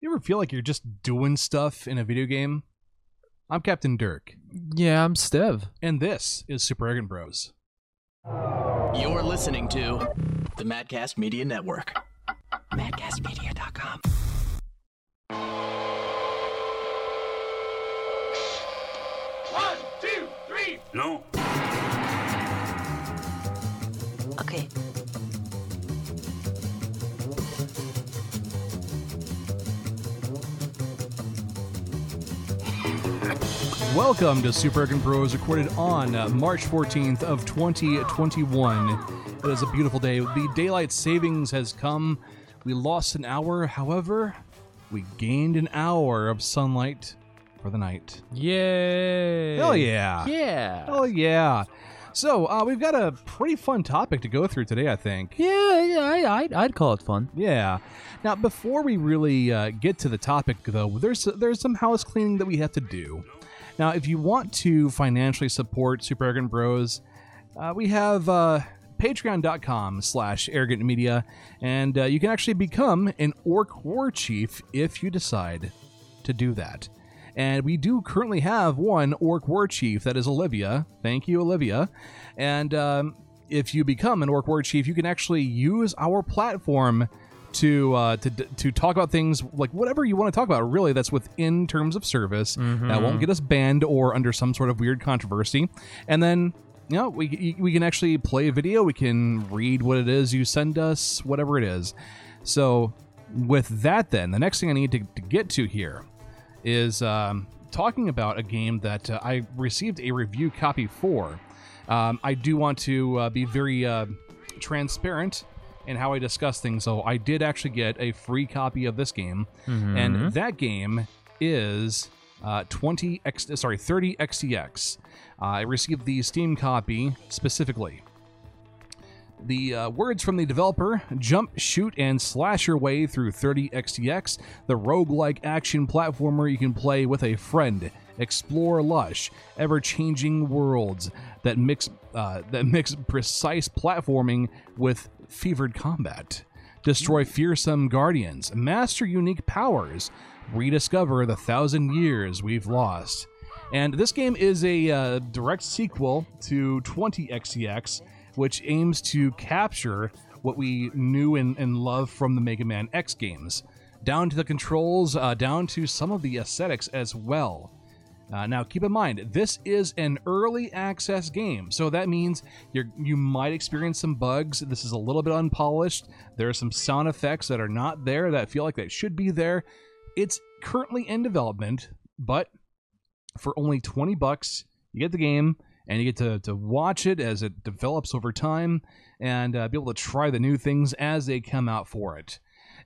You ever feel like you're just doing stuff in a video game? I'm Captain Dirk, Yeah, I'm Stev. and this is Super Arrogant Bros. You're listening to the Madcast Media Network. MadcastMedia.com. One, two, three. No. Welcome to Super Arrogant Bros, recorded on uh, March 14th of 2021. It is a beautiful day. The daylight savings has come. We lost an hour, however, we gained an hour of sunlight for the night. Yay! Hell yeah! Yeah. Oh yeah. So uh, we've got a pretty fun topic to go through today, I think. Yeah, yeah, I, I'd, I'd call it fun. Yeah. Now, before we really uh, get to the topic, though, there's there's some house cleaning that we have to do. Now, if you want to financially support Super Arrogant Bros, uh, we have uh, patreon.com slash arrogant media, and uh, you can actually become an orc war chief if you decide to do that. And we do currently have one orc war chief, that is Olivia. Thank you, Olivia. And um, if you become an orc war chief, you can actually use our platform to uh, to to talk about things like whatever you want to talk about. Really, that's within terms of service. That won't get us banned or under some sort of weird controversy. And then. You know, we, we can actually play a video. We can read what it is you send us, whatever it is. So, with that, then, the next thing I need to, to get to here is um, talking about a game that uh, I received a review copy for. Um, I do want to uh, be very uh, transparent in how I discuss things. So I did actually get a free copy of this game, and that game is uh, 20 X, sorry 30XX. Uh, I received the Steam copy specifically. The uh, words from the developer jump, shoot, and slash your way through 30XX, the roguelike action platformer you can play with a friend. Explore lush, ever changing worlds that mix, uh, that mix precise platforming with fevered combat. Destroy fearsome guardians, master unique powers, rediscover the thousand years we've lost. And this game is a uh, direct sequel to 20XX, which aims to capture what we knew and, and loved from the Mega Man X games, down to the controls, uh, down to some of the aesthetics as well. Uh, now, keep in mind, this is an early access game, so that means you're, you might experience some bugs. This is a little bit unpolished. There are some sound effects that are not there that feel like they should be there. It's currently in development, but for only 20 bucks, you get the game and you get to, to watch it as it develops over time and uh, be able to try the new things as they come out for it.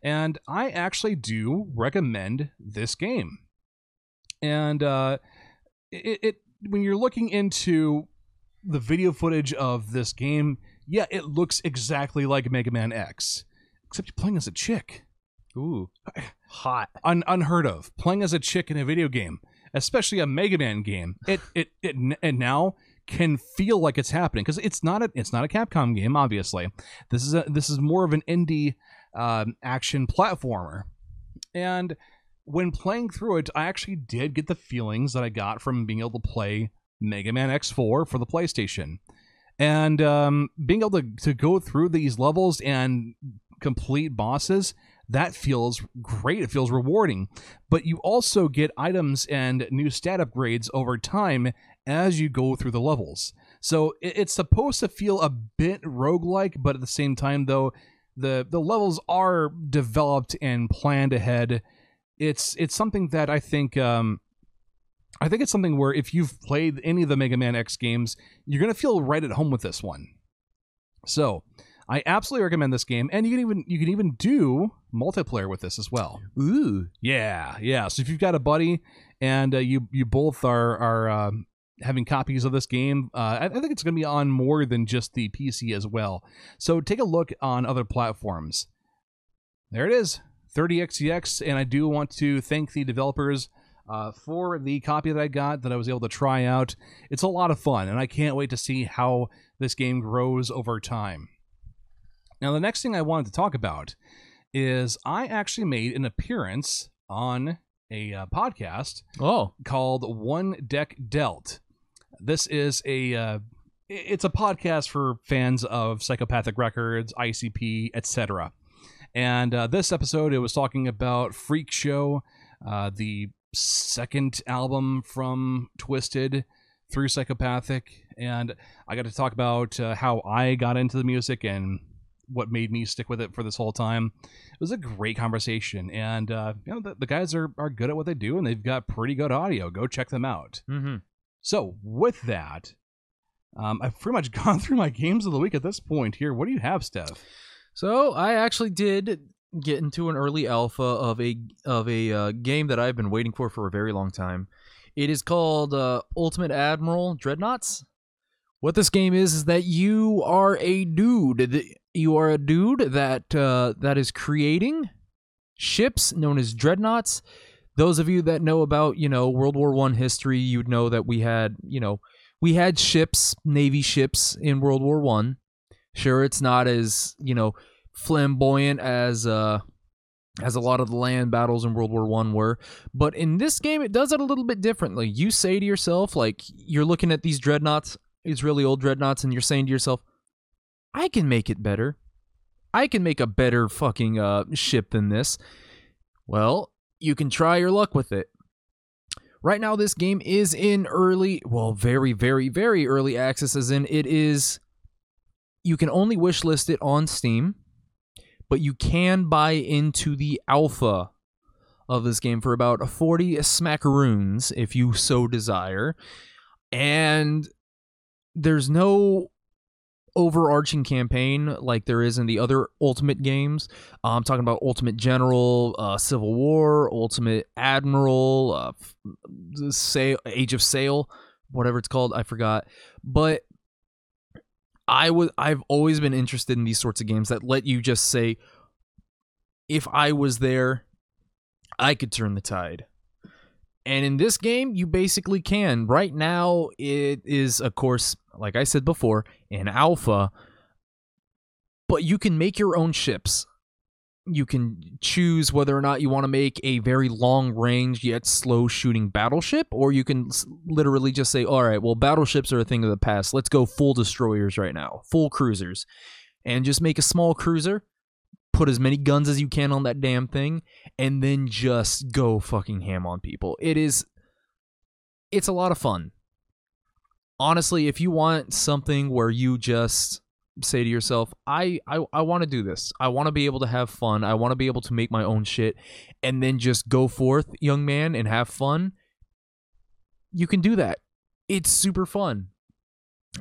And I actually do recommend this game. And uh, it, it when you're looking into the video footage of this game, yeah, it looks exactly like Mega Man X, except you're playing as a chick. Ooh. Hot. Un- unheard of. Playing as a chick in a video game, especially a Mega Man game, it it it, it now can feel like it's happening because it's not a it's not a Capcom game. Obviously, this is a this is more of an indie um, action platformer, and when playing through it, I actually did get the feelings that I got from being able to play Mega Man X4 for the PlayStation. And um, being able to, to go through these levels and complete bosses, that feels great. It feels rewarding. But you also get items and new stat upgrades over time as you go through the levels. So it- it's supposed to feel a bit roguelike, but at the same time, though, the, the levels are developed and planned ahead it's it's something that I think um, I think it's something where if you've played any of the Mega Man X games, you're gonna feel right at home with this one. So I absolutely recommend this game, and you can even you can even do multiplayer with this as well. Ooh. Yeah, yeah. So if you've got a buddy and uh, you you both are are um, having copies of this game, uh, I, I think it's going to be on more than just the PC as well. So take a look on other platforms. There it is, 30XX, and I do want to thank the developers. Uh, for the copy that I got that I was able to try out, it's a lot of fun, and I can't wait to see how this game grows over time. Now, the next thing I wanted to talk about is I actually made an appearance on a uh, podcast Oh, called One Deck Dealt. This is a uh, it's a podcast for fans of Psychopathic Records, ICP, etc. And uh, this episode, it was talking about Freek Show, uh, the second album from Twiztid through Psychopathic, and I got to talk about uh, how I got into the music and what made me stick with it for this whole time. It was a great conversation, and uh, you know the, the guys are are good at what they do, and they've got pretty good audio. Go check them out. mm-hmm. So with that, um, I've pretty much gone through my games of the week at this point. Here, what do you have, Steph? So I actually did get into an early alpha of a of a uh, game that I've been waiting for for a very long time. It is called uh, Ultimate Admiral Dreadnoughts. What this game is is that you are a dude. You are a dude that uh, that is creating ships known as dreadnoughts. Those of you that know about you know World War One history, you'd know that we had you know we had ships, navy ships in World War One. Sure, it's not as you know flamboyant as uh as a lot of the land battles in World War One were, but in this game it does it a little bit differently. You say to yourself, like you're looking at these dreadnoughts, these really old dreadnoughts, and you're saying to yourself, "I can make it better. I can make a better fucking uh ship than this." Well, you can try your luck with it. Right now, this game is in early, well, very, very, very early access, as in it is you can only wishlist it on Steam, but you can buy into the alpha of this game for about 40 smackaroons if you so desire. And there's no overarching campaign like there is in the other Ultimate games. I'm talking about Ultimate General, uh, Civil War, Ultimate Admiral, uh, Age of Sail, whatever it's called, I forgot. But I was I've always been interested in these sorts of games that let you just say if I was there I could turn the tide. And in this game you basically can. Right now it is of course like I said before an alpha but you can make your own ships. You can choose whether or not you want to make a very long range yet slow shooting battleship, or you can literally just say, all right, well, battleships are a thing of the past. Let's go full destroyers right now, full cruisers. And just make a small cruiser, put as many guns as you can on that damn thing, and then just go fucking ham on people. It is. It's a lot of fun. Honestly, if you want something where you just say to yourself, I I, I want to do this. I want to be able to have fun. I want to be able to make my own shit and then just go forth, young man, and have fun. You can do that. It's super fun.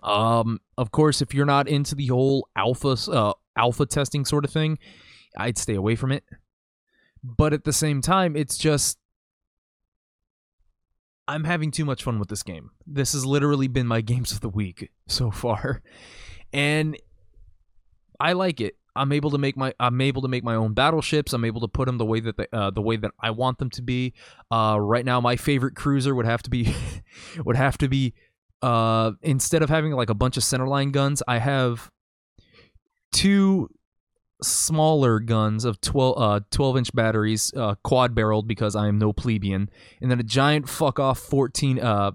Um of course, if you're not into the whole alpha uh, alpha testing sort of thing, I'd stay away from it. But at the same time, it's just I'm having too much fun with this game. This has literally been my games of the week so far. And I like it. I'm able to make my I'm able to make my own battleships. I'm able to put them the way that they, uh, the way that I want them to be. Uh, right now, my favorite cruiser would have to be would have to be uh, instead of having like a bunch of centerline guns, I have two smaller guns of 12 uh 12 inch batteries uh quad barreled because I am no plebeian and then a giant fuck off 14 uh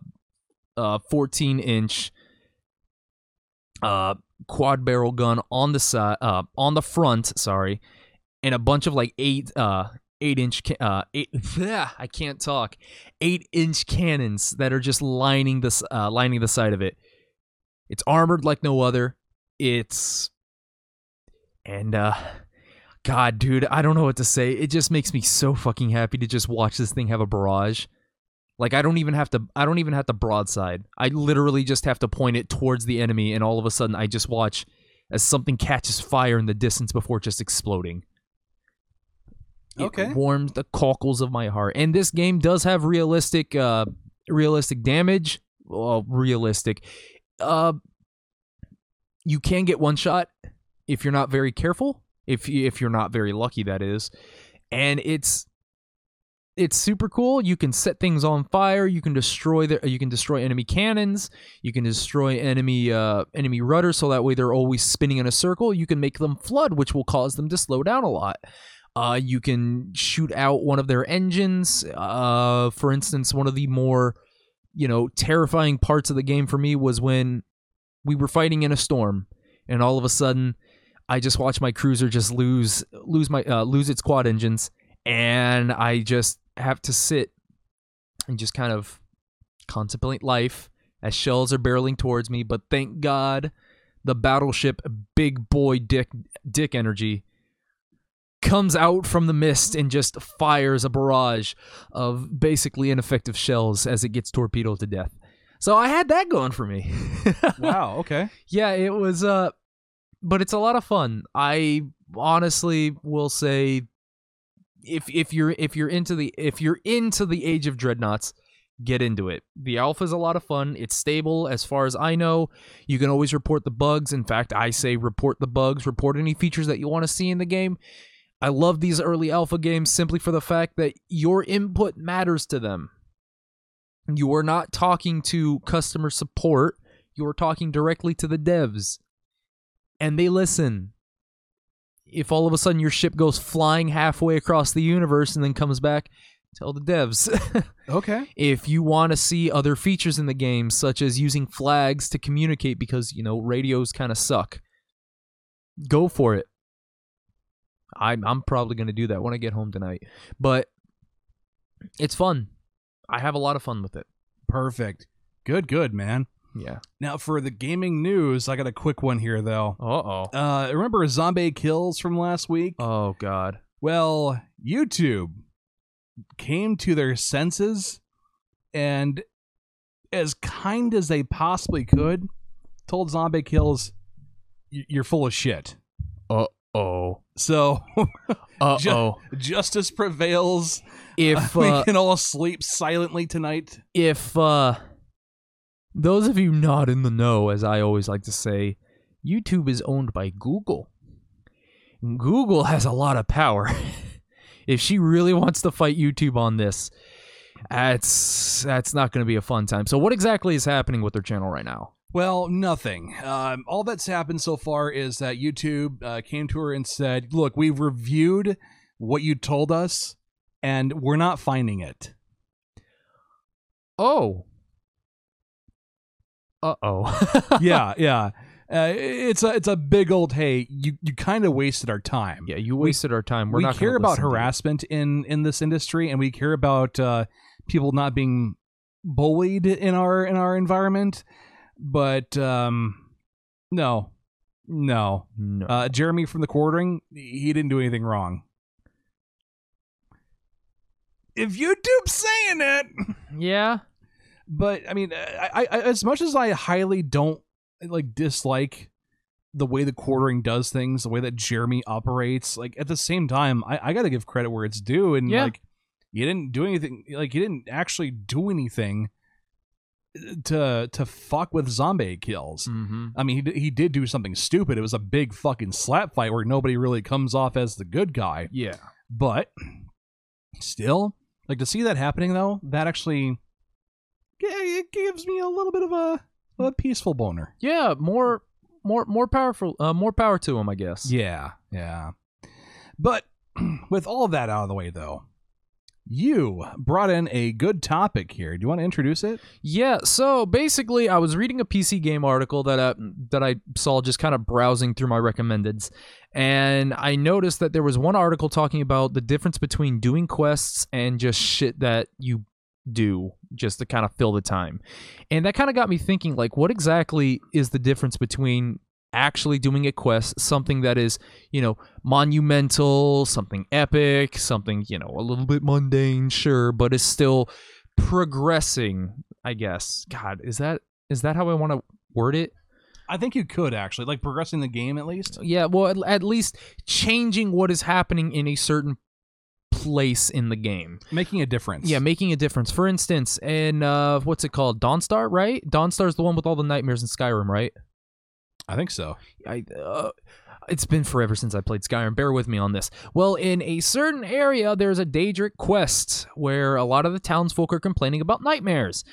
uh 14 inch uh quad barrel gun on the side uh on the front sorry and a bunch of like 8 uh 8 inch uh 8 I can't talk 8 inch cannons that are just lining this uh lining the side of it. It's armored like no other. It's and uh god dude i don't know what to say. It just makes me so fucking happy to just watch this thing have a barrage like i don't even have to i don't even have to broadside. I literally just have to point it towards the enemy and all of a sudden i just watch as something catches fire in the distance before just exploding. It Okay. warms the cockles of my heart. And this game does have realistic uh realistic damage. Well realistic. Uh you can get one shot if you're not very careful if you, if you're not very lucky that is. And it's it's super cool. You can set things on fire. You can destroy the you can destroy enemy cannons. You can destroy enemy uh enemy rudders so that way they're always spinning in a circle. You can make them flood which will cause them to slow down a lot. Uh, you can shoot out one of their engines. Uh, for instance, one of the more, you know, terrifying parts of the game for me was when we were fighting in a storm, and all of a sudden, I just watched my cruiser just lose lose my uh, lose its quad engines, and I just have to sit and just kind of contemplate life as shells are barreling towards me. But thank God, the battleship Big Boy Dick Dick Energy comes out from the mist and just fires a barrage of basically ineffective shells as it gets torpedoed to death. So I had that going for me. Wow. Okay. yeah, it was uh but it's a lot of fun. I honestly will say if if you're if you're into the if you're into the age of dreadnoughts, get into it. The alpha is a lot of fun. It's stable as far as I know. You can always report the bugs. In fact, I say report the bugs, report any features that you want to see in the game. I love these early alpha games simply for the fact that your input matters to them. You are not talking to customer support, you are talking directly to the devs. And they listen. If all of a sudden your ship goes flying halfway across the universe and then comes back, tell the devs. Okay. if you want to see other features in the game, such as using flags to communicate because, you know, radios kind of suck, go for it. I'm, I'm probably going to do that when I get home tonight. But it's fun. I have a lot of fun with it. Perfect. Good. Good, man. Yeah. Now for the gaming news, I got a quick one here though. Uh oh. Uh, remember Zombie Kills from last week? Oh, God. Well, YouTube came to their senses and, as kind as they possibly could, told Zombie Kills, "You're full of shit." Uh oh. So Uh Ju- oh. justice prevails. If we uh, can all sleep silently tonight. if uh those of you not in the know as i always like to say youtube is owned by google. Google has a lot of power. If she really wants to fight youtube on this that's that's not going to be a fun time. So what exactly is happening with their channel right now? Well, nothing. Um, all that's happened so far is that YouTube uh, came to her and said, "Look, we've reviewed what you told us, and we're not finding it." oh uh-oh yeah, yeah. Uh, it's a it's a big old hey. You you kind of wasted our time. yeah you wasted our time we're we not care about listen to it. harassment in in this industry, and we care about uh, people not being bullied in our in our environment. But um, no, no. no Uh, Jeremy from the quartering, he didn't do anything wrong. If YouTube's saying it, yeah but I mean, I, I, as much as I highly don't like dislike the way the quartering does things, the way that Jeremy operates, like at the same time, I, I got to give credit where it's due, and Yeah. like you didn't do anything, like you didn't actually do anything to to fuck with zombie kills. mm-hmm. I mean, he, he did do something stupid. It was a big fucking slap fight where nobody really comes off as the good guy. yeah But still, like to see that happening though, that actually it gives me a little bit of a, a peaceful boner. yeah more more more powerful uh, more power to him i guess Yeah, yeah. But with all that out of the way though, you brought in a good topic here. Do you want to introduce it? Yeah, so basically, I was reading a PC game article that uh, that I saw just kind of browsing through my recommendeds, and I noticed that there was one article talking about the difference between doing quests and just shit that you do just to kind of fill the time, and that kind of got me thinking, like, what exactly is the difference between actually doing a quest, something that is, you know, monumental, something epic, something, you know, a little bit mundane, sure, but is still progressing, I guess. God, is that is that how I want to word it? I think you could actually like progressing the game at least. Yeah, well, at, at least changing what is happening in a certain place in the game. Making a difference. Yeah, making a difference. For instance, in uh what's it called? Dawnstar, right? Dawnstar's the one with all the nightmares in Skyrim, right? I think so. I uh, it's been forever since I played Skyrim. Bear with me on this. Well, in a certain area, there's a Daedric quest where a lot of the townsfolk are complaining about nightmares.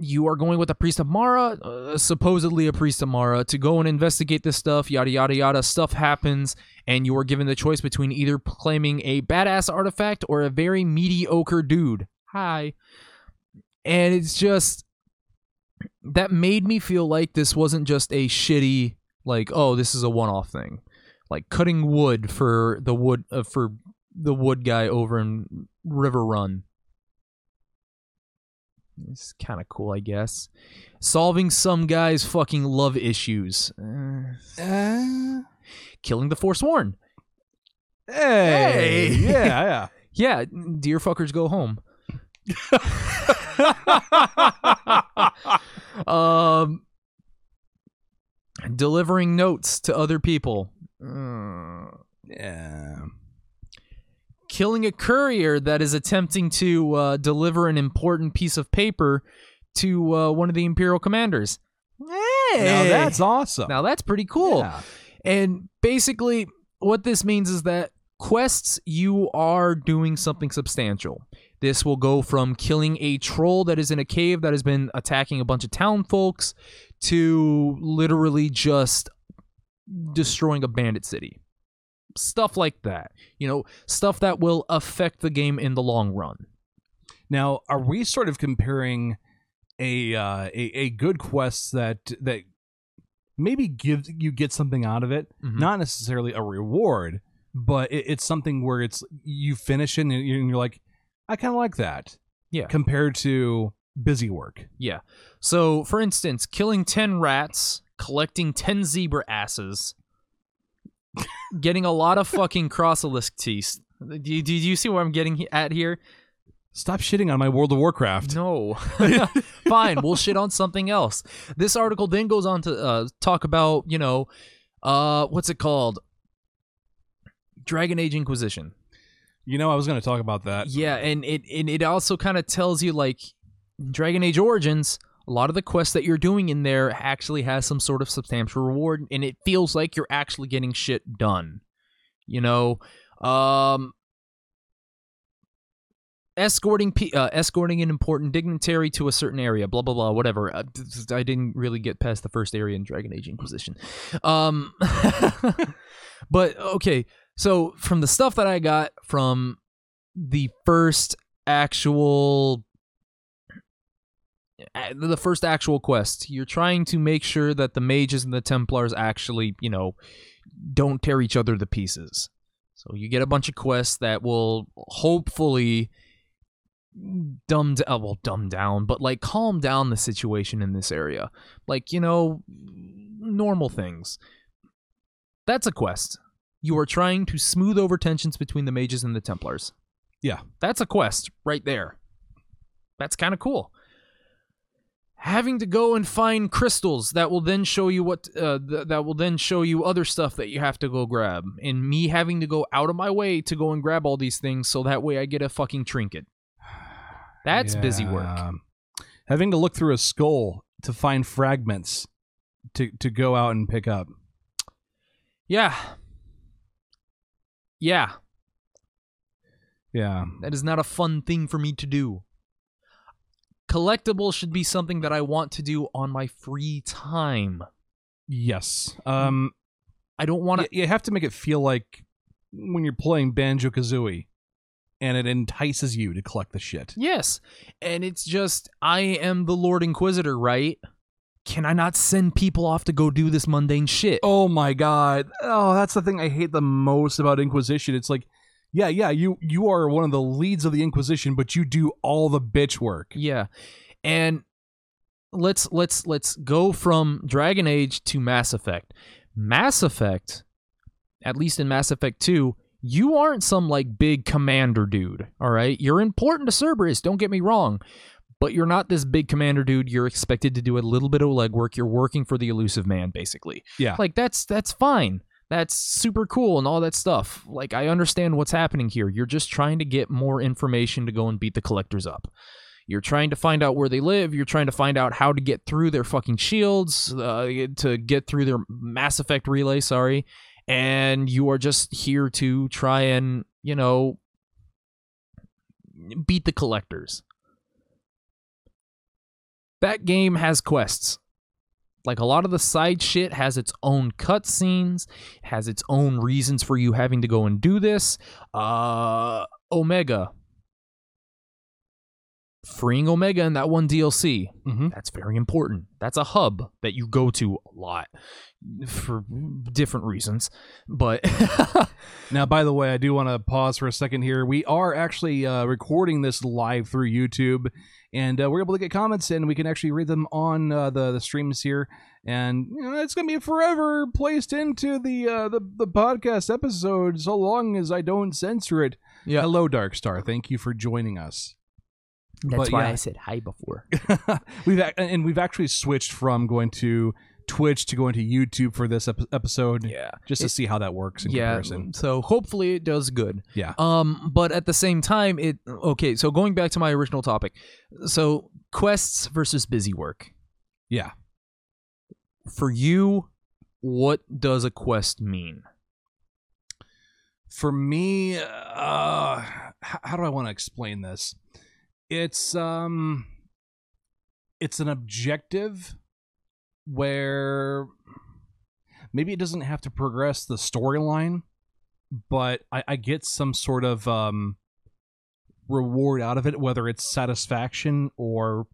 You are going with a priest of Mara, uh, supposedly a priest of Mara, to go and investigate this stuff. Yada yada yada. Stuff happens, and you are given the choice between either claiming a badass artifact or a very mediocre dude. Hi. And it's just that made me feel like this wasn't just a shitty like oh this is a one-off thing like cutting wood for the wood uh, for the wood guy over in river run it's kind of cool i guess solving some guy's fucking love issues Uh, killing the forsworn hey, Hey. yeah, yeah dear fuckers go home um delivering notes to other people Uh, yeah. killing a courier that is attempting to uh, deliver an important piece of paper to uh, one of the imperial commanders hey Now that's awesome. now that's pretty cool Yeah. And basically, what this means is that quests, you are doing something substantial. This will go from killing a troll that is in a cave that has been attacking a bunch of town folks to literally just destroying a bandit city. Stuff like that. You know, stuff that will affect the game in the long run. Now, are we sort of comparing a uh, a, a good quest that that maybe gives you get something out of it, Mhm. not necessarily a reward, but it, it's something where it's you finish it and you're, like, I kind of like that. Yeah. Compared to busy work. Yeah. So, for instance, killing 10 rats, collecting 10 zebra asses, getting a lot of fucking crocolisk teeth. Do you, do you see what I'm getting at here? Stop shitting on my World of Warcraft. No. Fine, we'll shit on something else. This article then goes on to uh, talk about, you know, uh, what's it called? Dragon Age Inquisition. You know, I was going to talk about that. Yeah, and it and it also kind of tells you like Dragon Age Origins, a lot of the quests that you're doing in there actually has some sort of substantial reward and it feels like you're actually getting shit done. You know, um escorting pe- uh, escorting an important dignitary to a certain area blah blah blah whatever. Uh, i didn't really get past the first area in dragon age inquisition. Um but okay so from the stuff that i got from the first actual the first actual quest you're trying to make sure that the mages and the templars actually you know don't tear each other to pieces. So you get a bunch of quests that will hopefully dumb d- uh, well dumb down but like calm down the situation in this area. Like you know normal things. That's a quest. You are trying to smooth over tensions between the mages and the templars. Yeah. that's a quest right there. That's kind of cool. Having to go and find crystals that will then show you what uh, th- that will then show you other stuff that you have to go grab and me having to go out of my way to go and grab all these things so that way i get a fucking trinket that's busy work Yeah. Having to look through a skull to find fragments to to go out and pick up. yeah yeah Yeah. That is not a fun thing for me to do. Collectibles should be something that I want to do on my free time. Yes. Um I don't want to. you have to make it feel like when you're playing Banjo Kazooie and it entices you to collect the shit. Yes. And it's just, I am the Lord Inquisitor, right? Can I not send people off to go do this mundane shit? Oh my god. Oh, that's the thing I hate the most about Inquisition. It's like, yeah, yeah, you you are one of the leads of the Inquisition, but you do all the bitch work. Yeah. And let's let's let's go from Dragon Age to Mass Effect. Mass Effect, at least in Mass Effect 2, you aren't some like big commander dude, all right? You're important to Cerberus, don't get me wrong. But you're not this big commander dude. You're expected to do a little bit of legwork. You're working for the Illusive man, basically. Yeah. Like that's that's fine. That's super cool and all that stuff. Like I understand what's happening here. You're just trying to get more information to go and beat the collectors up. You're trying to find out where they live. You're trying to find out how to get through their fucking shields, uh, to get through their Mass Effect relay. Sorry, and you are just here to try and you know beat the collectors. That game has quests. Like a lot of the side shit has its own cutscenes, has its own reasons for you having to go and do this. Uh, Omega, freeing Omega in that one DLC. Mm-hmm. That's very important. That's a hub that you go to a lot for different reasons. But Now, by the way, I do want to pause for a second here. We are actually uh, recording this live through YouTube, and uh, we're able to get comments, and we can actually read them on uh, the the streams here. And you know, it's gonna be forever placed into the uh, the the podcast episode, so long as I don't censor it. Yeah. Hello, Darkstar. Thank you for joining us. That's But why yeah. I said hi before. we've and we've actually switched from going to Twitch to going to YouTube for this ep- episode, Yeah. just to It- see how that works in yeah. comparison. So hopefully it does good. Yeah. Um, but at the same time, it okay. So going back to my original topic, so quests versus busy work. Yeah. For you, what does a quest mean? for me uh h- how do i want to explain this it's um it's an objective where maybe it doesn't have to progress the storyline but I, I get some sort of um reward out of it whether it's satisfaction or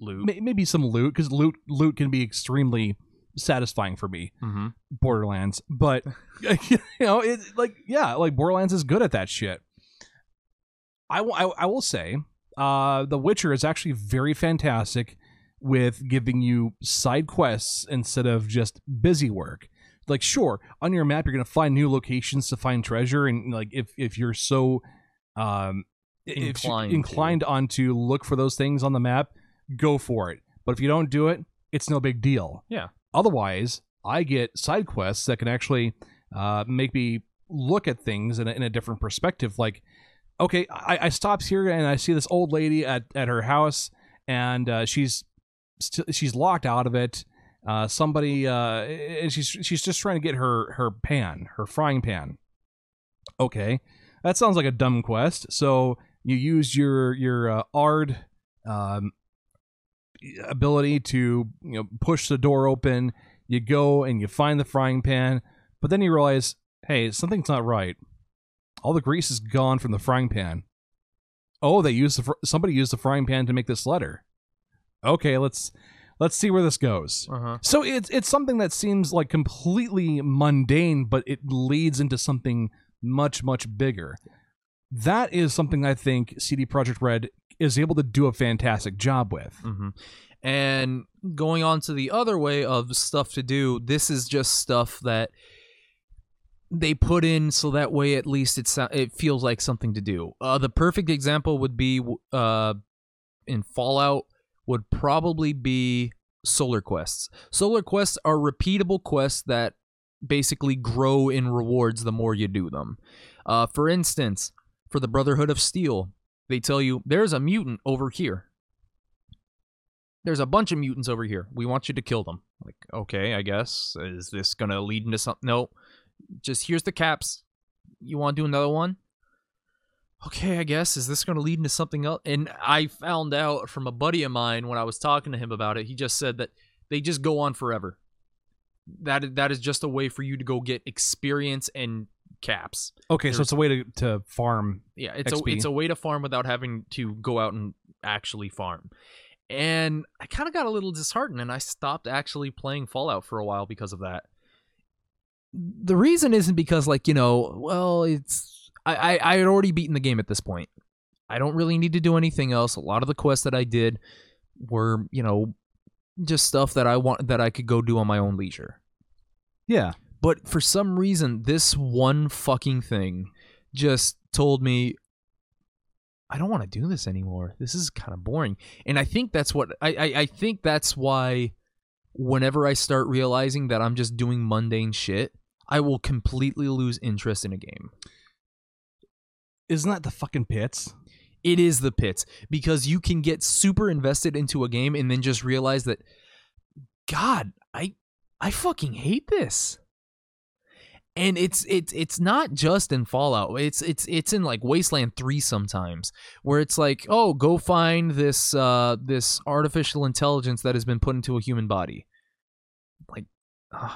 Loot. may- maybe some loot because loot loot can be extremely satisfying for me Mm-hmm. Borderlands, but you know, it like yeah, like Borderlands is good at that shit. I will- I, I will say, uh, The Witcher is actually very fantastic with giving you side quests instead of just busy work. Like, sure, on your map you're gonna find new locations to find treasure, and like if if you're so um if you're Inclined to. inclined on to look for those things on the map, go for it. But if you don't do it, it's no big deal. Yeah. Otherwise, I get side quests that can actually uh, make me look at things in a, in a different perspective. Like, okay, I, I stopped here and I see this old lady at, at her house, and uh, she's st- she's locked out of it. Uh, somebody uh, and she's she's just trying to get her her pan, her frying pan. Okay, that sounds like a dumb quest. So you use your your uh, Aard um, ability to you know push the door open. You go and you find the frying pan, but then you realize, hey, something's not right. All the grease is gone from the frying pan. Oh, they used the fr- somebody used the frying pan to make this letter. Okay, let's let's see where this goes. Uh-huh. So it's it's something that seems like completely mundane, but it leads into something much much bigger. That is something I think CD Projekt Red is able to do a fantastic job with. hmm And going on to the other way of stuff to do, this is just stuff that they put in so that way at least it so- it feels like something to do. Uh, the perfect example would be uh, in Fallout would probably be solar quests. Solar quests are repeatable quests that basically grow in rewards the more you do them. Uh, for instance, for the Brotherhood of Steel, they tell you there's a mutant over here there's a bunch of mutants over here. We want you to kill them. Like, okay, I guess. Is this gonna lead into something? No. Just here's the caps. You want to do another one? Okay, I guess. Is this gonna lead into something else? And I found out from a buddy of mine when I was talking to him about it. He just said that they just go on forever. That that is just a way for you to go get experience and caps. Okay, so it's a way to, to farm. Yeah, it's a it's a way to farm without having to go out and actually farm. And I kind of got a little disheartened and I stopped actually playing Fallout for a while because of that. The reason isn't because like, you know, well, it's I I, I had already beaten the game at this point. I don't really need to do anything else. A lot of the quests that I did were, you know, just stuff that I want that I could go do on my own leisure. Yeah. But for some reason, this one fucking thing just told me I don't want to do this anymore. This is kind of boring. And I think that's what I, I I think that's why whenever I start realizing that I'm just doing mundane shit, I will completely lose interest in a game. Isn't that the fucking pits? It is the pits because you can get super invested into a game and then just realize that god, I I fucking hate this. And it's it's it's not just in Fallout. It's it's it's in like Wasteland 3 sometimes where it's like, "Oh, go find this uh this artificial intelligence that has been put into a human body." Like,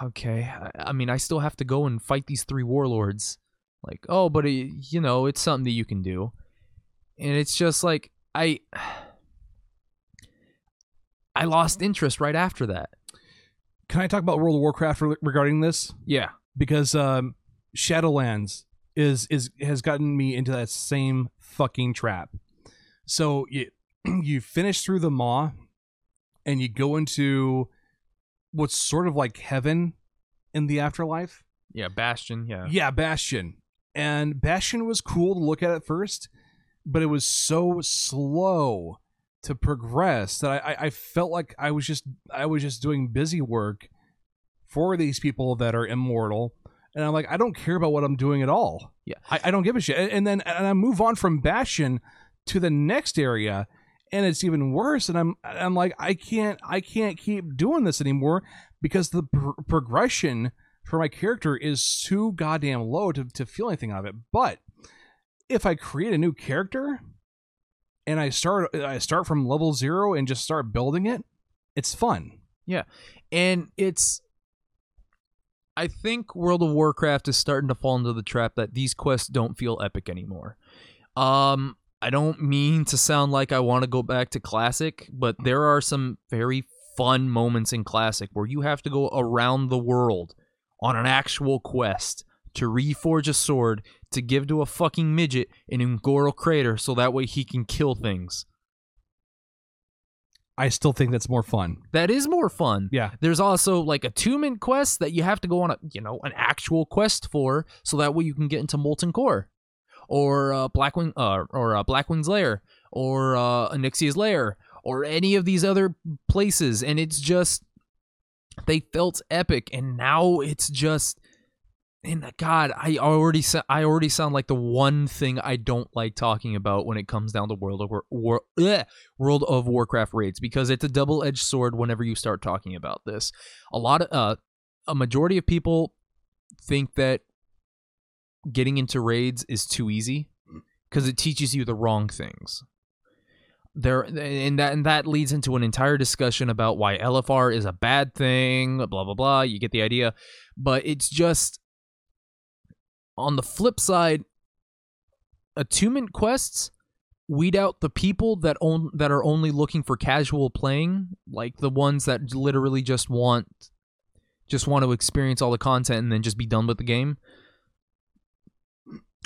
okay. I, I mean, I still have to go and fight these three warlords. Like, oh, but it, you know, it's something that you can do. And it's just like I I lost interest right after that. Can I talk about World of Warcraft regarding this? Yeah. Because um, Shadowlands is is has gotten me into that same fucking trap. So you you finish through the Maw, and you go into what's sort of like heaven in the afterlife. Yeah, Bastion, yeah. Yeah, Bastion. And Bastion was cool to look at at first, but it was so slow to progress that I, I, I felt like I was just I was just doing busy work for these people that are immortal. And I'm like, I don't care about what I'm doing at all. Yeah. I, I don't give a shit. And- And then and I move on from Bastion to the next area and it's even worse and I'm I'm like I can't I can't keep doing this anymore because the pr- progression for my character is too goddamn low to, to feel anything out of it. But if I create a new character and I start I start from level zero and just start building it, it's fun. Yeah and it's I think World of Warcraft is starting to fall into the trap that these quests don't feel epic anymore. Um I don't mean to sound like I want to go back to classic, but there are some very fun moments in classic where you have to go around the world on an actual quest to reforge a sword to give to a fucking midget in Un'Goro Crater so that way he can kill things. I still think that's more fun. That is more fun. Yeah. There's also like a two-minute quests that you have to go on a you know an actual quest for, so that way you can get into Molten Core, or uh, Blackwing, uh, or uh, Blackwing's Lair, or uh, Onyxia's Lair, or any of these other places, and it's just they felt epic, and now it's just. And God, I already sa- I already sound like the one thing I don't like talking about when it comes down to World of War, War ugh, World of Warcraft raids because it's a double-edged sword whenever you start talking about this. A lot of uh a majority of people think that getting into raids is too easy because it teaches you the wrong things. There and that and that leads into an entire discussion about why LFR is a bad thing, blah blah blah, you get the idea. But it's just on the flip side attunement quests weed out the people that own that are only looking for casual playing, like the ones that literally just want just want to experience all the content and then just be done with the game.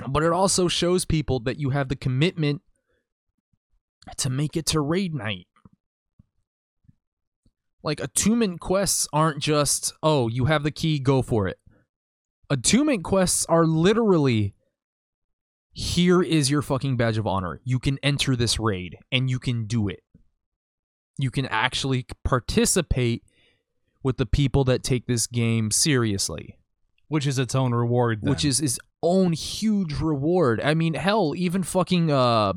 But it also shows people that you have the commitment to make it to raid night. Like attunement quests aren't just, oh, you have the key, go for it. Attunement quests are literally here is your fucking badge of honor. You can enter this raid and you can do it. You can actually participate with the people that take this game seriously, Which is its own reward. then. which is its own huge reward. I mean, hell, even fucking uh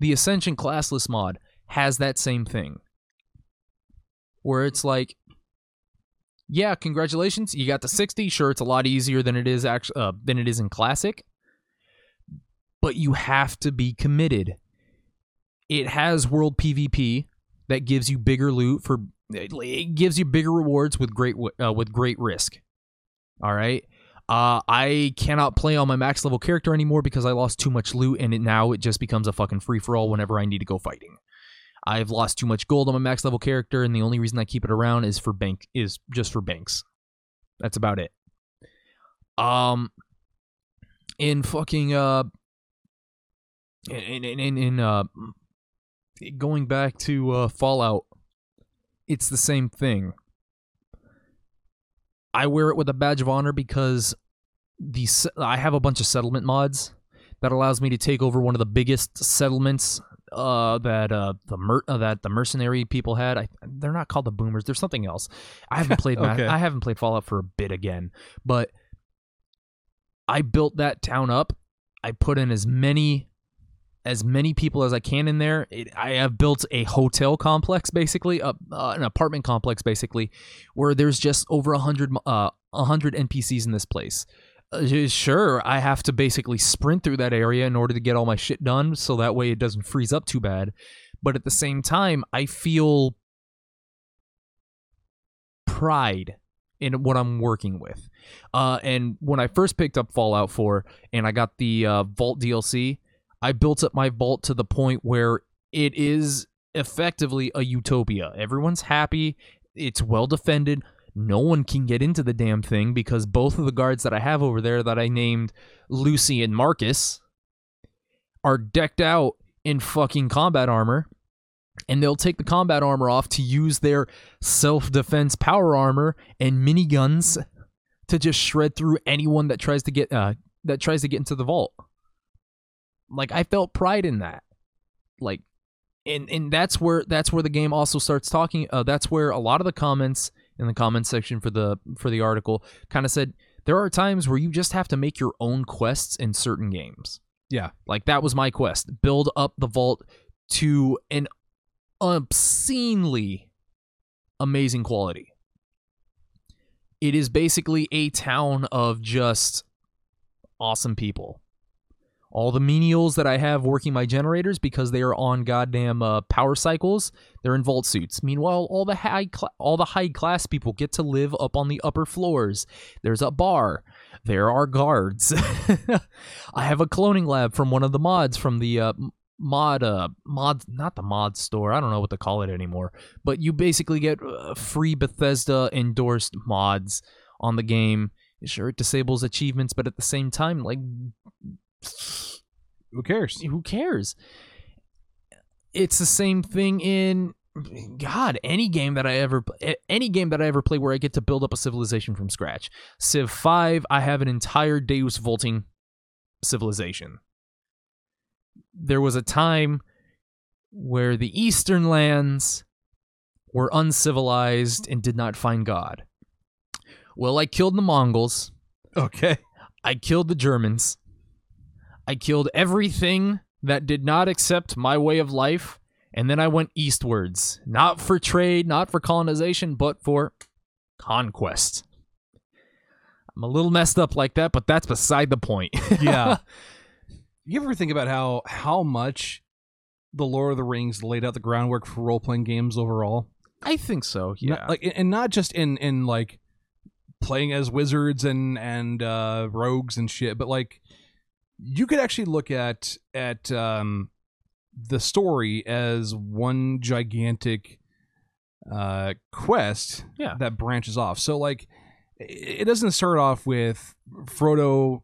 the Ascension classless mod has that same thing. Where it's like yeah, congratulations, you got the 60. Sure, it's a lot easier than it is actually uh, than it is in classic but you have to be committed. It has world PvP that gives you bigger loot for it gives you bigger rewards with great uh, with great risk. All right. Uh, I cannot play on my max level character anymore because I lost too much loot, and it, now it just becomes a fucking free for all whenever I need to go fighting. I've lost too much gold on my max level character, and the only reason I keep it around is for bank is just for banks. That's about it. Um, in fucking uh, in in in, in uh, going back to uh, Fallout, it's the same thing. I wear it with a badge of honor because the I have a bunch of settlement mods that allows me to take over one of the biggest settlements uh, that uh, the mer- uh, that the mercenary people had. I, they're not called the boomers. There's something else. I haven't played. Okay. I haven't played Fallout for a bit again, but I built that town up. I put in as many as many people as I can in there. It, I have built a hotel complex, basically, uh, uh, an apartment complex, basically, where there's just over a hundred uh, a hundred NPCs in this place. Uh, sure, I have to basically sprint through that area in order to get all my shit done, so that way it doesn't freeze up too bad. But at the same time, I feel pride in what I'm working with. Uh, and when I first picked up Fallout 4 and I got the uh, Vault DLC, I built up my vault to the point where it is effectively a utopia. Everyone's happy, it's well defended. No one can get into the damn thing because both of the guards that I have over there that I named Lucy and Marcus are decked out in fucking combat armor and they'll take the combat armor off to use their self-defense power armor and miniguns to just shred through anyone that tries to get uh that tries to get into the vault. Like I felt pride in that. Like and and that's where that's where the game also starts talking uh, that's where a lot of the comments in the comments section for the for the article kind of said there are times where you just have to make your own quests in certain games. Yeah. Like that was my quest. Build up the vault to an obscenely amazing quality. It is basically a town of just awesome people. All the menials that I have working my generators because they are on goddamn uh, power cycles, they're in vault suits. Meanwhile, all the high cl- all the high class people get to live up on the upper floors. There's a bar. There are guards. I have a cloning lab from one of the mods from the uh, mod uh mod not the mod store i don't know what to call it anymore but you basically get uh, free bethesda endorsed mods on the game sure it disables achievements but at the same time like Who cares? who cares it's the same thing in god any game that i ever any game that i ever play where i get to build up a civilization from scratch civ 5 i have an entire deus vaulting civilization there was a time where the eastern lands were uncivilized and did not find god well i killed the mongols Okay. I killed the Germans. I killed everything that did not accept my way of life, and then I went eastwards. Not for trade, not for colonization, but for conquest. I'm a little messed up like that, but that's beside the point. Yeah. you ever think about how how much the Lord of the Rings laid out the groundwork for role playing games overall? I think so. Yeah. Not- like and not just in in like playing as wizards and and uh rogues and shit, but like you could actually look at at um the story as one gigantic uh quest Yeah. that branches off. So like it doesn't start off with Frodo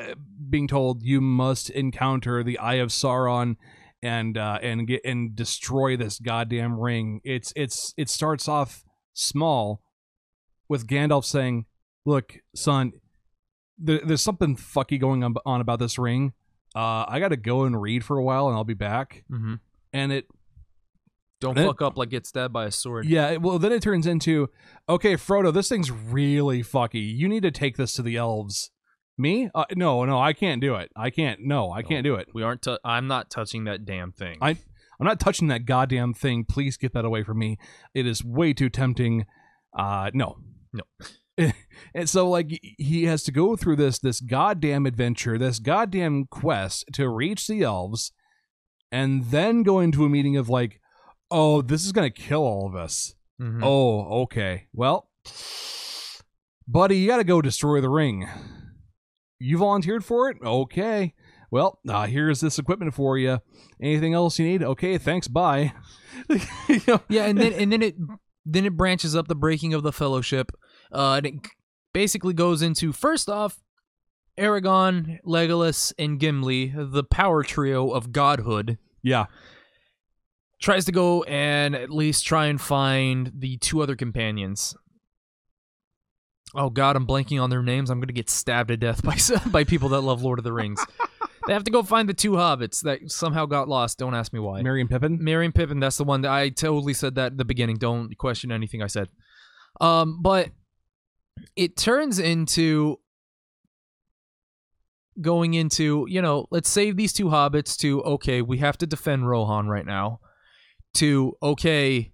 uh, being told you must encounter the Eye of Sauron and uh, and get and destroy this goddamn ring. It's it's it starts off small with Gandalf saying, "Look, son, there, there's something fucky going on, on about this ring. Uh, I got to go and read for a while, and I'll be back." hmm And it Don't Then- fuck up like get stabbed by a sword. yeah, it- well, then it turns into, okay, Frodo, this thing's really fucky. You need to take this to the elves. Me? Uh, no, no, I can't do it. I can't. No, I can't do it. We aren't. tou- I'm not touching that damn thing. I- I'm not touching that goddamn thing. Please get that away from me. It is way too tempting. Uh, no, No. and so like he has to go through this this goddamn adventure, this goddamn quest to reach the elves, and then go into a meeting of like, oh, this is gonna kill all of us. Mhm. Oh, okay. Well, buddy, you got to go destroy the ring. You volunteered for it? Okay. Well, uh, here's this equipment for you. Anything else you need? Okay, thanks. Bye. You know? Yeah, and then and then it then it branches up the breaking of the fellowship. Uh, and it basically goes into first off, Aragorn, Legolas, and Gimli, the power trio of godhood, yeah. tries to go and at least try and find the two other companions. Oh God, I'm blanking on their names. I'm gonna get stabbed to death by by people that love Lord of the Rings. they have to go find the two hobbits that somehow got lost. Don't ask me why. Merry and Pippin. Merry and Pippin, that's the one that I totally said that at the beginning. Don't question anything I said. Um, but it turns into going into, you know, let's save these two hobbits to okay, we have to defend Rohan right now. To okay,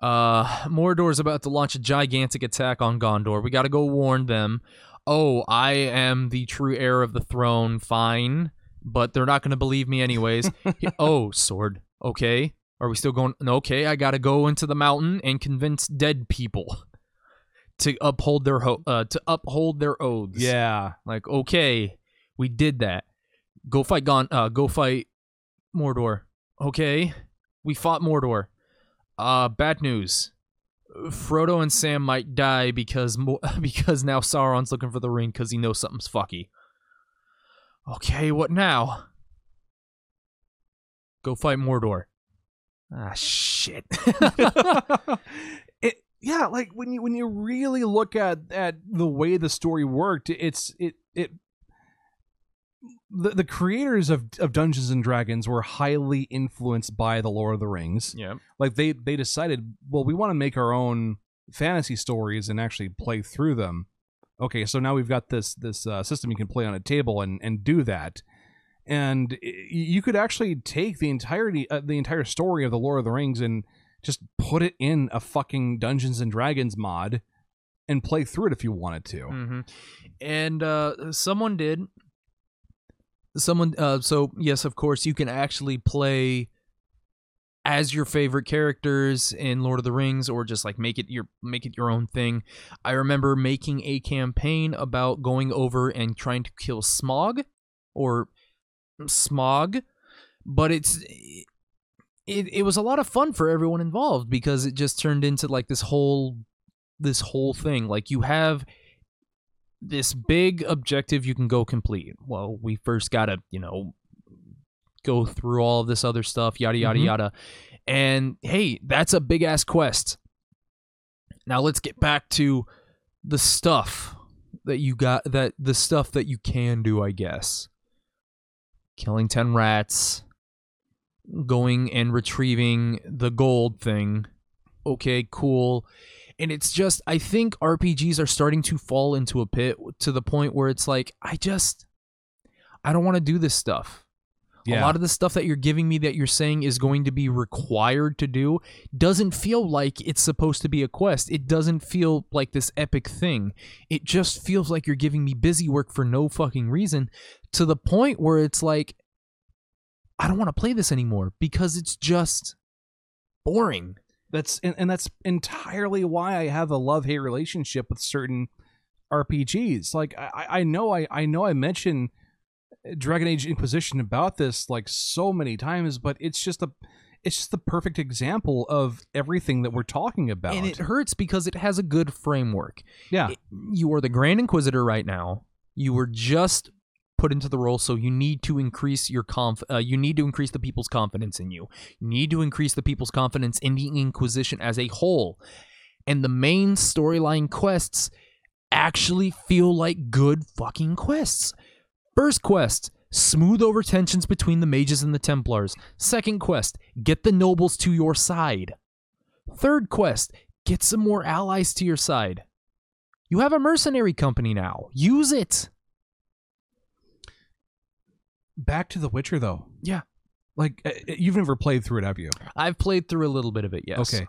uh Mordor's about to launch a gigantic attack on Gondor. We gotta go warn them. Oh, I am the true heir of the throne, fine. But they're not gonna believe me anyways. oh, sword. Okay. Are we still going? Okay, I gotta go into the mountain and convince dead people to uphold their ho- uh, to uphold their oaths. Yeah. Like, okay, we did that. Go fight Gon uh go fight Mordor. Okay. We fought Mordor. Uh bad news. Frodo and Sam might die because Mo- because now Sauron's looking for the ring cuz he knows something's fucky. Okay, what now? Go fight Mordor. Ah shit. yeah, like when you when you really look at at the way the story worked, it's it it the, the creators of, of Dungeons and Dragons were highly influenced by the Lord of the Rings. yeah. Like they they decided, well, we want to make our own fantasy stories and actually play through them. Okay, so now we've got this this uh, system you can play on a table and and do that. And you could actually take the entirety uh, the entire story of the Lord of the Rings and just put it in a fucking Dungeons and Dragons mod and play through it if you wanted to. hmm And uh, someone did. Someone. Uh, so yes, of course, you can actually play as your favorite characters in Lord of the Rings, or just like make it your make it your own thing. I remember making a campaign about going over and trying to kill Smaug, or Smaug, but it's. It, it was a lot of fun for everyone involved because it just turned into like this whole this whole thing like you have this big objective you can go complete. Well, we first got to, you know, go through all of this other stuff, yada, yada, Mhm. yada. And hey, that's a big ass quest. Now let's get back to the stuff that you got, that the stuff that you can do, I guess. Killing 10 rats, going and retrieving the gold thing. Okay, cool. And it's just i think rpgs are starting to fall into a pit to the point where it's like i just i don't want to do this stuff. A lot of the stuff that you're giving me that you're saying is going to be required to do doesn't feel like it's supposed to be a quest. It doesn't feel like this epic thing. It just feels like you're giving me busy work for no fucking reason to the point where it's like i don't want to play this anymore because it's just boring that's and, and that's entirely why I have a love hate relationship with certain RPGs. Like I, I know I, I know I mentioned uh, Dragon Age Inquisition about this like so many times, but it's just a it's just the perfect example of everything that we're talking about. and it hurts because it has a good framework yeah. it- you are the Grand Inquisitor right now. You were just put into the role, so you need to increase your conf. Uh, you need to increase the people's confidence in you. You need to increase the people's confidence in the Inquisition as a whole. And the main storyline quests actually feel like good fucking quests. First quest. Smooth over tensions between the mages and the Templars. Second quest, get the nobles to your side. Third quest, get some more allies to your side. You have a mercenary company now. Use it. Back to The Witcher though. Yeah. Like you've never played through it, have you? I've played through a little bit of it, yes. Okay.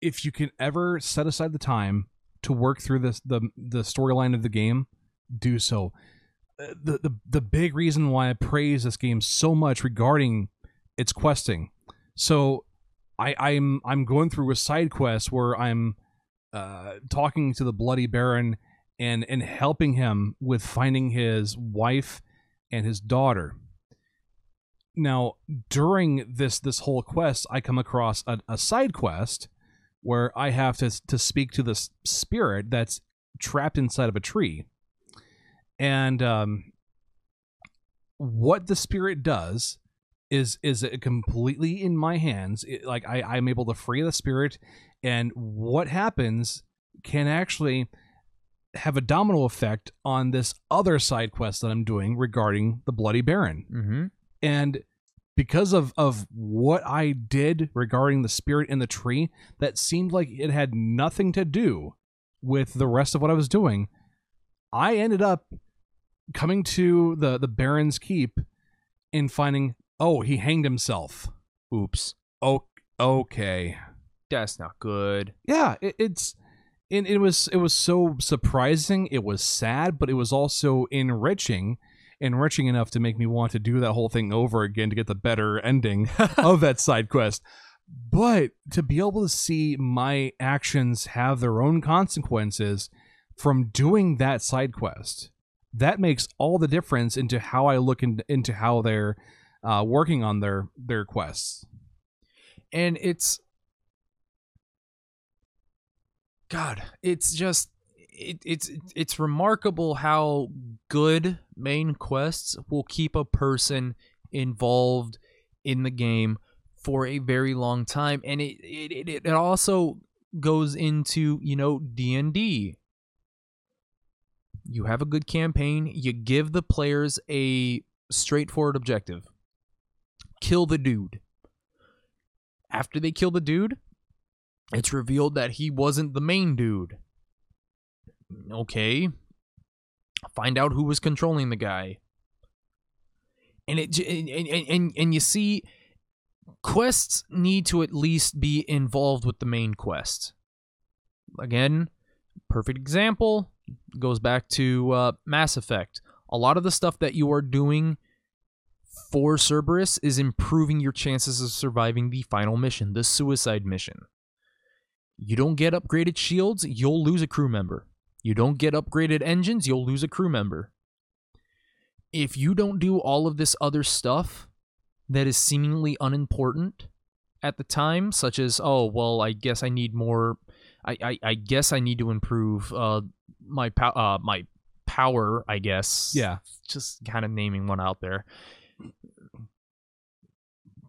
If you can ever set aside the time to work through this the the storyline of the game, do so. Uh, The, the the big reason why I praise this game so much regarding its questing. So I I'm I'm going through a side quest where I'm uh talking to the bloody baron and and helping him with finding his wife and his daughter. Now, during this this whole quest, I come across a, a side quest where I have to to speak to this spirit that's trapped inside of a tree, and um, what the spirit does is is it completely in my hands. It, like I I'm able to free the spirit, and what happens can actually have a domino effect on this other side quest that I'm doing regarding the Bloody Baron Mm-hmm. and because of of what I did regarding the spirit in the tree, that seemed like it had nothing to do with the rest of what I was doing. I ended up coming to the the Baron's Keep and finding, oh, he hanged himself. Oops. Oh, okay. That's not good. Yeah, it, it's and it was it was so surprising. It was sad, but it was also enriching, enriching enough to make me want to do that whole thing over again to get the better ending of that side quest. but to be able to see my actions have their own consequences from doing that side quest, that makes all the difference into how I look in, into how they're uh, working on their their quests. and it's god it's just it, it's it's remarkable how good main quests will keep a person involved in the game for a very long time. And it it, it, it also goes into you know d&d you have a good campaign you give the players a straightforward objective. Kill the dude. After they kill the dude, it's revealed that he wasn't the main dude. Okay. Find out who was controlling the guy. And it and and, and, and you see quests need to at least be involved with the main quest. Again, perfect example goes back to uh, Mass Effect. A lot of the stuff that you are doing for Cerberus is improving your chances of surviving the final mission, the suicide mission. You don't get upgraded shields, you'll lose a crew member. You don't get upgraded engines, you'll lose a crew member. If you don't do all of this other stuff that is seemingly unimportant at the time, such as, oh, well, I guess I need more. I, I, I guess I need to improve uh, my pow- uh, my power, I guess. Yeah. Just kind of naming one out there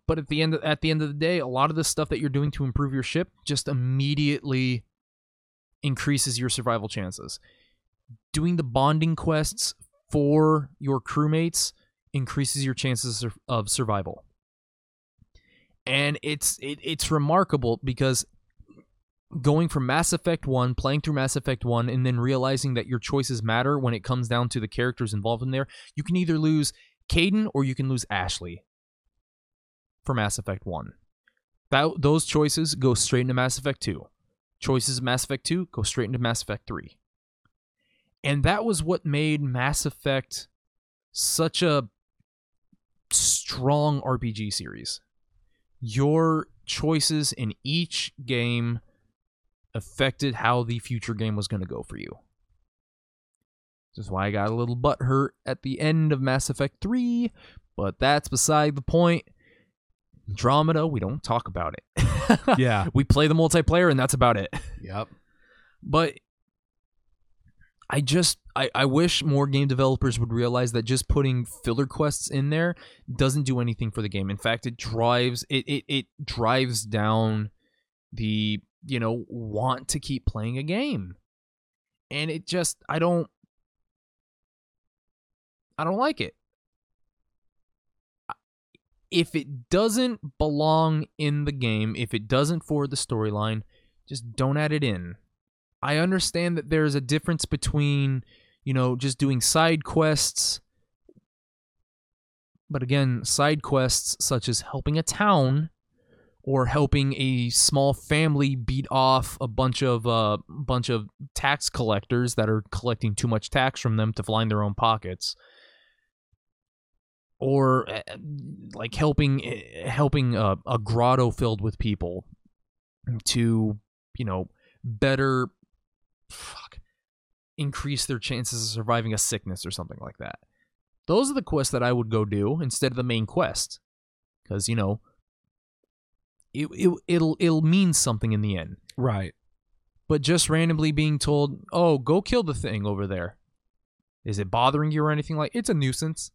but at the end of, at the end of the day, a lot of the stuff that you're doing to improve your ship just immediately increases your survival chances. Doing the bonding quests for your crewmates increases your chances of- survival. And it's it, it's remarkable because going from Mass Effect 1, playing through Mass Effect 1 and then realizing that your choices matter when it comes down to the characters involved in there, you can either lose Kaidan or you can lose Ashley for Mass Effect 1. That, those choices go straight into Mass Effect 2. Choices of Mass Effect 2 go straight into Mass Effect 3. And that was what made Mass Effect such a strong RPG series. Your choices in each game affected how the future game was going to go for you. This is why I got a little butt hurt at the end of Mass Effect 3, but that's beside the point. Andromeda, we don't talk about it. Yeah. we play the multiplayer and that's about it. yep. But I just I, I wish more game developers would realize that just putting filler quests in there doesn't do anything for the game. In fact, it drives it it, it drives down the you know want to keep playing a game. And it just I don't I don't like it. If it doesn't belong in the game, if it doesn't forward the storyline, just don't add it in. I understand that there's a difference between, you know, just doing side quests. But again, side quests such as helping a town or helping a small family beat off a bunch of uh bunch of tax collectors that are collecting too much tax from them to line their own pockets or uh, like helping uh, helping a, a grotto filled with people to you know better fuck increase their chances of surviving a sickness or something like that. Those are the quests that i would go do instead of the main quest because you know it, it it'll it'll mean something in the end. Right. but just randomly being told oh go kill the thing over there. Is it bothering you or anything like it's a nuisance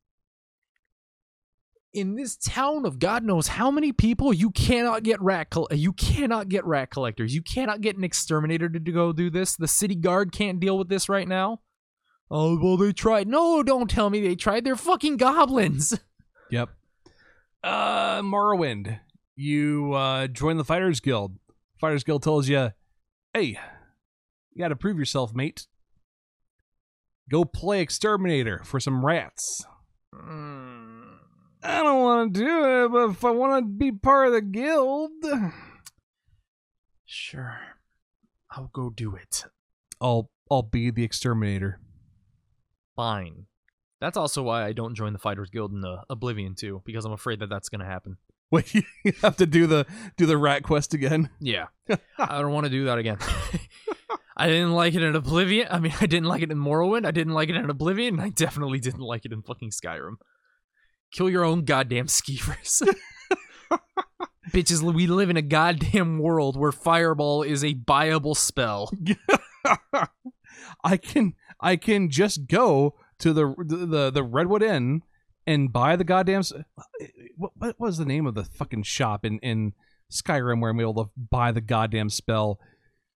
in this town of God knows how many people, you cannot get rat col- you cannot get rat collectors. You cannot get an exterminator to, go do this. The city guard can't deal with this right now. Oh well, they tried. No, don't tell me they tried. They're fucking goblins. Yep. Uh, Morrowind. You uh, join the Fighters Guild. Fighters Guild tells you, "Hey, you got to prove yourself, mate. Go play exterminator for some rats." I don't want to do it, but if I want to be part of the guild, Sure, I'll go do it. I'll I'll be the exterminator. Fine. That's also why I don't join the Fighters Guild in uh, Oblivion too, because I'm afraid that that's gonna happen. Wait, you have to do the do the rat quest again. Yeah. I don't want to do that again. I didn't like it in Oblivion. I mean, I didn't like it in Morrowind. I didn't like it in Oblivion. I definitely didn't like it in fucking Skyrim. Kill your own goddamn skeevers. Bitches, we live in a goddamn world where Fireball is a buyable spell. I can I can just go to the the the Redwood Inn and buy the goddamn. What, what was the name of the fucking shop in in Skyrim where I'm able to buy the goddamn spell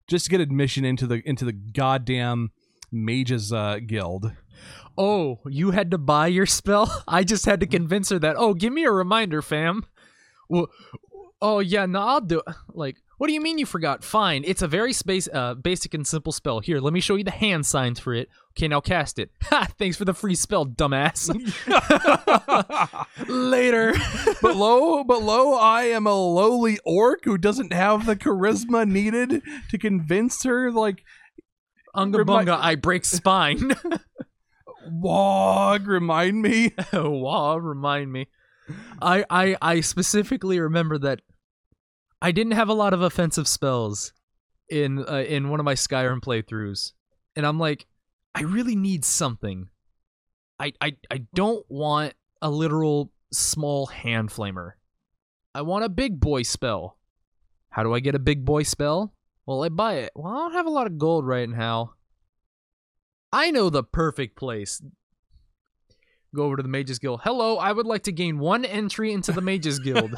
just to get admission into the into the goddamn mages uh, guild? Oh, you had to buy your spell? I just had to convince her that, oh, give me a reminder, fam. Well, oh, yeah, no, I'll do it. Like, what do you mean you forgot? Fine. It's a very space, uh, basic and simple spell. Here, let me show you the hand signs for it. Okay, now cast it. Ha! Thanks for the free spell, dumbass. Later. but lo, but lo, I am a lowly orc who doesn't have the charisma needed to convince her. Like, Unga Remi- bunga, I break spine. Wog, remind me. wow, remind me. I, I I specifically remember that I didn't have a lot of offensive spells in uh, in one of my Skyrim playthroughs, and I'm like, I really need something. I I I don't want a literal small hand flamer. I want a big boy spell. How do I get a big boy spell? Well, I buy it. Well, I don't have a lot of gold right now. I know the perfect place go over to the Mages Guild. Hello, I would like to gain one entry into the Mages Guild.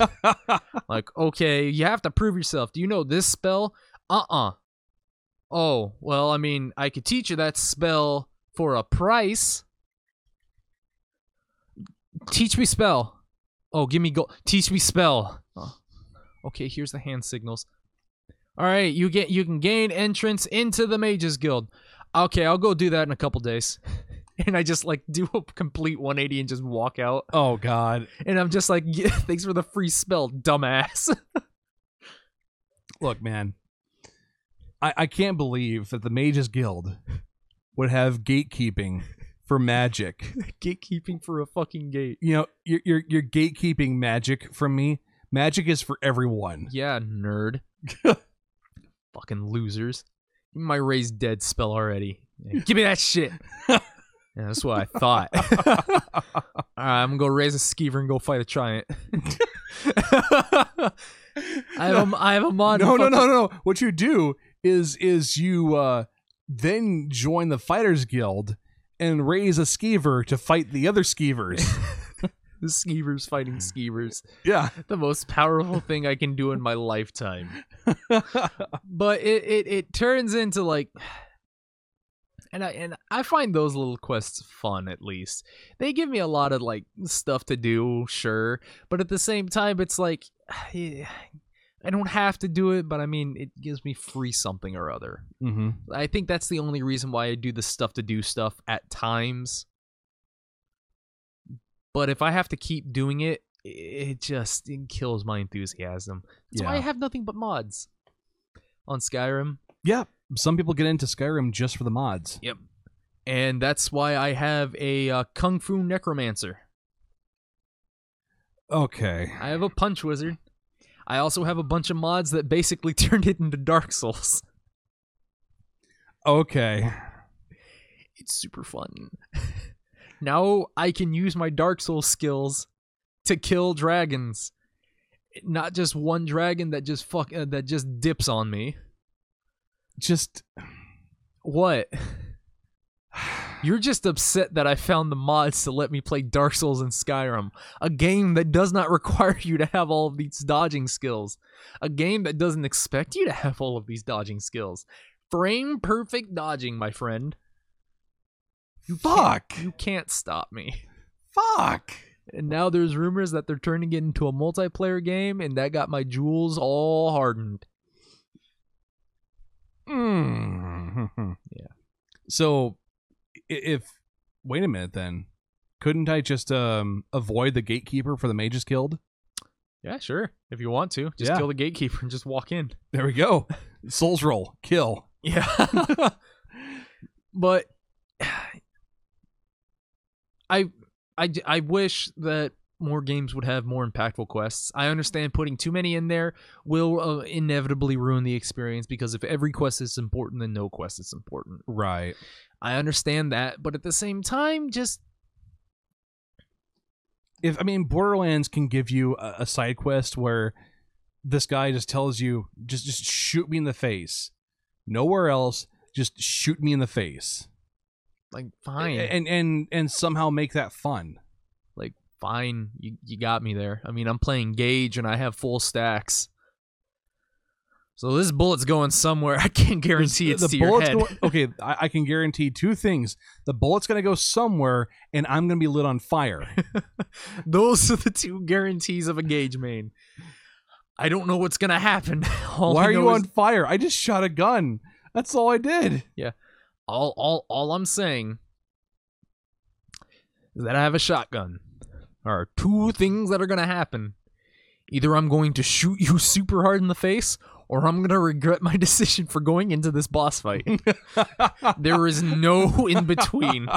like, okay, you have to prove yourself. Do you know this spell? Uh uh Oh, well, I mean, I could teach you that spell for a price. Teach me spell. Oh, give me gold. Teach me spell. Oh. Okay, here's the hand signals. All right, you get you can gain entrance into the Mages Guild. Okay, I'll go do that in a couple days. and I just like do a complete 180 and just walk out. Oh God. And I'm just like, yeah, thanks for the free spell, dumbass. Look, man. I, I can't believe that the Mages Guild would have gatekeeping for magic. Gatekeeping for a fucking gate. You know, you're, you're you're gatekeeping magic from me. Magic is for everyone. Yeah, nerd. fucking losers. My raised dead spell already. Yeah, give me that shit. yeah, that's what I thought. All right, I'm gonna go raise a skeever and go fight a giant. I have a, I have a mod. no, no, fucking- no, no. What you do is is you uh, then join the Fighters Guild and raise a skeever to fight the other skeevers. The skeevers fighting skeevers. yeah. the most powerful thing I can do in my lifetime. but it, it it turns into like and I and I find those little quests fun at least. They give me a lot of like stuff to do, sure, but at the same time it's like I don't have to do it, but I mean it gives me free something or other. hmm I think that's the only reason why I do the stuff to do stuff at times. But if I have to keep doing it, it just it kills my enthusiasm. That's why I have nothing but mods on Skyrim. Yeah. Some people get into Skyrim just for the mods. Yep. And that's why I have a uh, Kung Fu Necromancer. Okay. I have a Punch Wizard. I also have a bunch of mods that basically turned it into Dark Souls. Okay. It's super fun. now I can use my Dark Souls skills to kill dragons. Not just one dragon that just fuck uh, that just dips on me. Just What? You're just upset that I found the mods to let me play Dark Souls and Skyrim, a game that does not require you to have all of these dodging skills, a game that doesn't expect you to have all of these dodging skills. Frame perfect dodging, my friend. Fuck. You can't stop me. Fuck. And now there's rumors that they're turning it into a multiplayer game, and that got my jewels all hardened. Mm. Yeah. So, if wait a minute, then couldn't I just um avoid the gatekeeper for the Mages Guild? Yeah, sure. If you want to, just Yeah. kill the gatekeeper and just walk in. There we go. Souls roll, kill. Yeah. but I, I I wish that more games would have more impactful quests. I understand putting too many in there will uh, inevitably ruin the experience because if every quest is important, then no quest is important. Right. I understand that, but at the same time, just If I mean Borderlands can give you a, a side quest where this guy just tells you just just shoot me in the face. Nowhere else, just shoot me in the face. Like fine, And and and somehow make that fun. like fine. You you got me there. I mean, I'm playing Gaige and I have full stacks. So this bullet's going somewhere. I can't guarantee it's the to your bullet's head. go- okay, I, I can guarantee two things. The bullet's gonna go somewhere and I'm gonna be lit on fire. Those are the two guarantees of a Gaige main. I don't know what's gonna happen. All Why I are you know on fire? I just shot a gun. That's all I did. All all all I'm saying is that I have a shotgun. There are two things that are gonna happen. Either I'm going to shoot you super hard in the face, or I'm gonna regret my decision for going into this boss fight. there is no in between.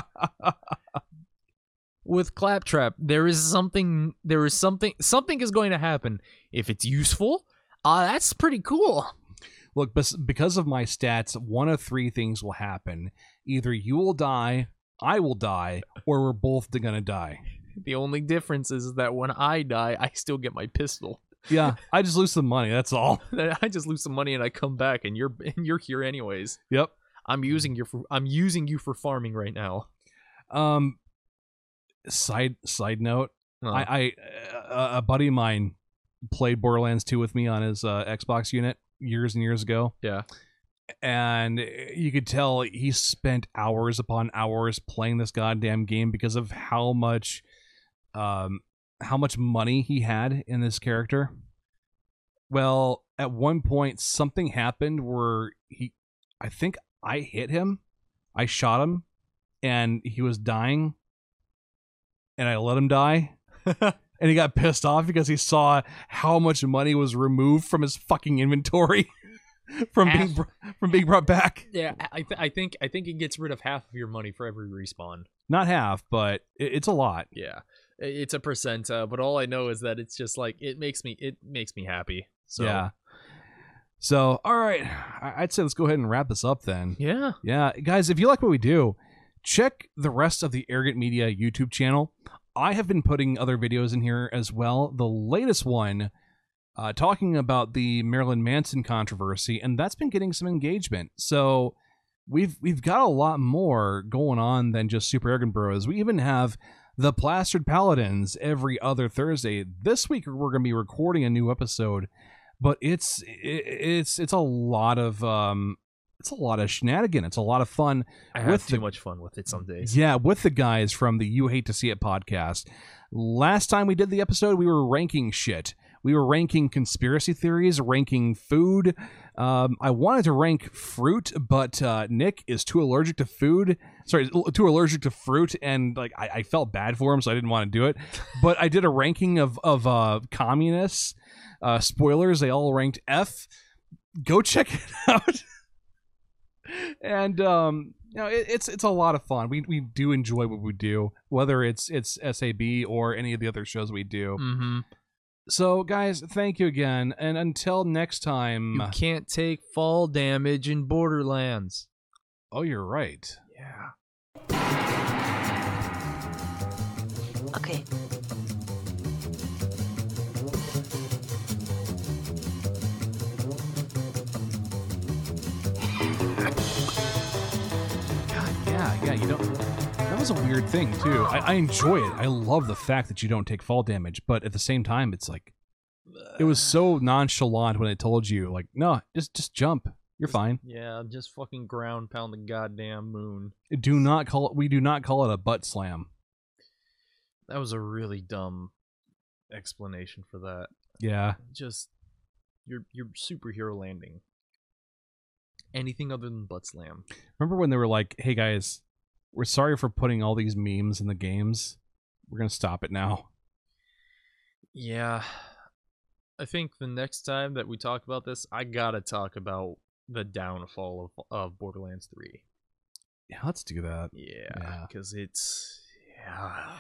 With Claptrap, there is something there is something something is going to happen. If it's useful, uh that's pretty cool. Look, because of my stats, one of three things will happen. Either you will die, I will die, or we're both gonna die. The only difference is that when I die, I still get my pistol. Yeah, I just lose some money. That's all. I just lose some money and I come back, and you're and you're here anyways. Yep. I'm using you for I'm using you for farming right now. Um. Side side note, Uh, I, I uh, a buddy of mine played Borderlands 2 with me on his uh, Xbox unit years and years ago. yeah. and you could tell he spent hours upon hours playing this goddamn game because of how much um how much money he had in this character well at one point something happened where he i think i hit him i shot him and he was dying and i let him die and he got pissed off because he saw how much money was removed from his fucking inventory from being br- from being brought back. Yeah, I, th- I think I think it gets rid of half of your money for every respawn. Not half, but it, it's a lot. Yeah, it's a percent. Uh, but all I know is that it's just like it makes me it makes me happy. So Yeah. So, all right, I- I'd say let's go ahead and wrap this up then. yeah. Yeah, guys, if you like what we do, check the rest of the Arrogant Media YouTube channel. I have been putting other videos in here as well. The latest one uh, talking about the Marilyn Manson controversy, and that's been getting some engagement. So we've we've got a lot more going on than just Super Arrogant Bros. We even have the Plastered Paladins every other Thursday. This week we're going to be recording a new episode, but it's it, it's it's a lot of um it's a lot of shenanigan. It's a lot of fun. I have With too the- much fun with it some days. Yeah, with the guys from the You Hate to See It podcast. Last time we did the episode, we were ranking shit. We were ranking conspiracy theories, ranking food. Um, I wanted to rank fruit, but uh, Nick is too allergic to food. Sorry, too allergic to fruit, and like I, I felt bad for him, so I didn't want to do it. But I did a ranking of of uh, communists. Uh, spoilers: they all ranked F. Go check it out. And um, you know, it, it's it's a lot of fun. We we do enjoy what we do, whether it's it's SAB or any of the other shows we do. Mm-hmm. So, guys, thank you again, and until next time. You can't take fall damage in Borderlands. oh, you're right. Yeah. Okay. Was a weird thing too. I, I enjoy it. I love the fact that you don't take fall damage, but at the same time, it's like it was so nonchalant when it told you, like, no, just just jump. You're fine. Yeah, just fucking ground pound the goddamn moon. Do not call it. We do not call it a butt slam. That was a really dumb explanation for that. Yeah. Just your your superhero landing. Anything other than butt slam. Remember when they were like, "Hey guys, we're sorry for putting all these memes in the games. We're gonna stop it now." Yeah. I think the next time that we talk about this, I gotta talk about the downfall of, of Borderlands 3. Yeah, let's do that. Yeah, Yeah. because it's. Yeah.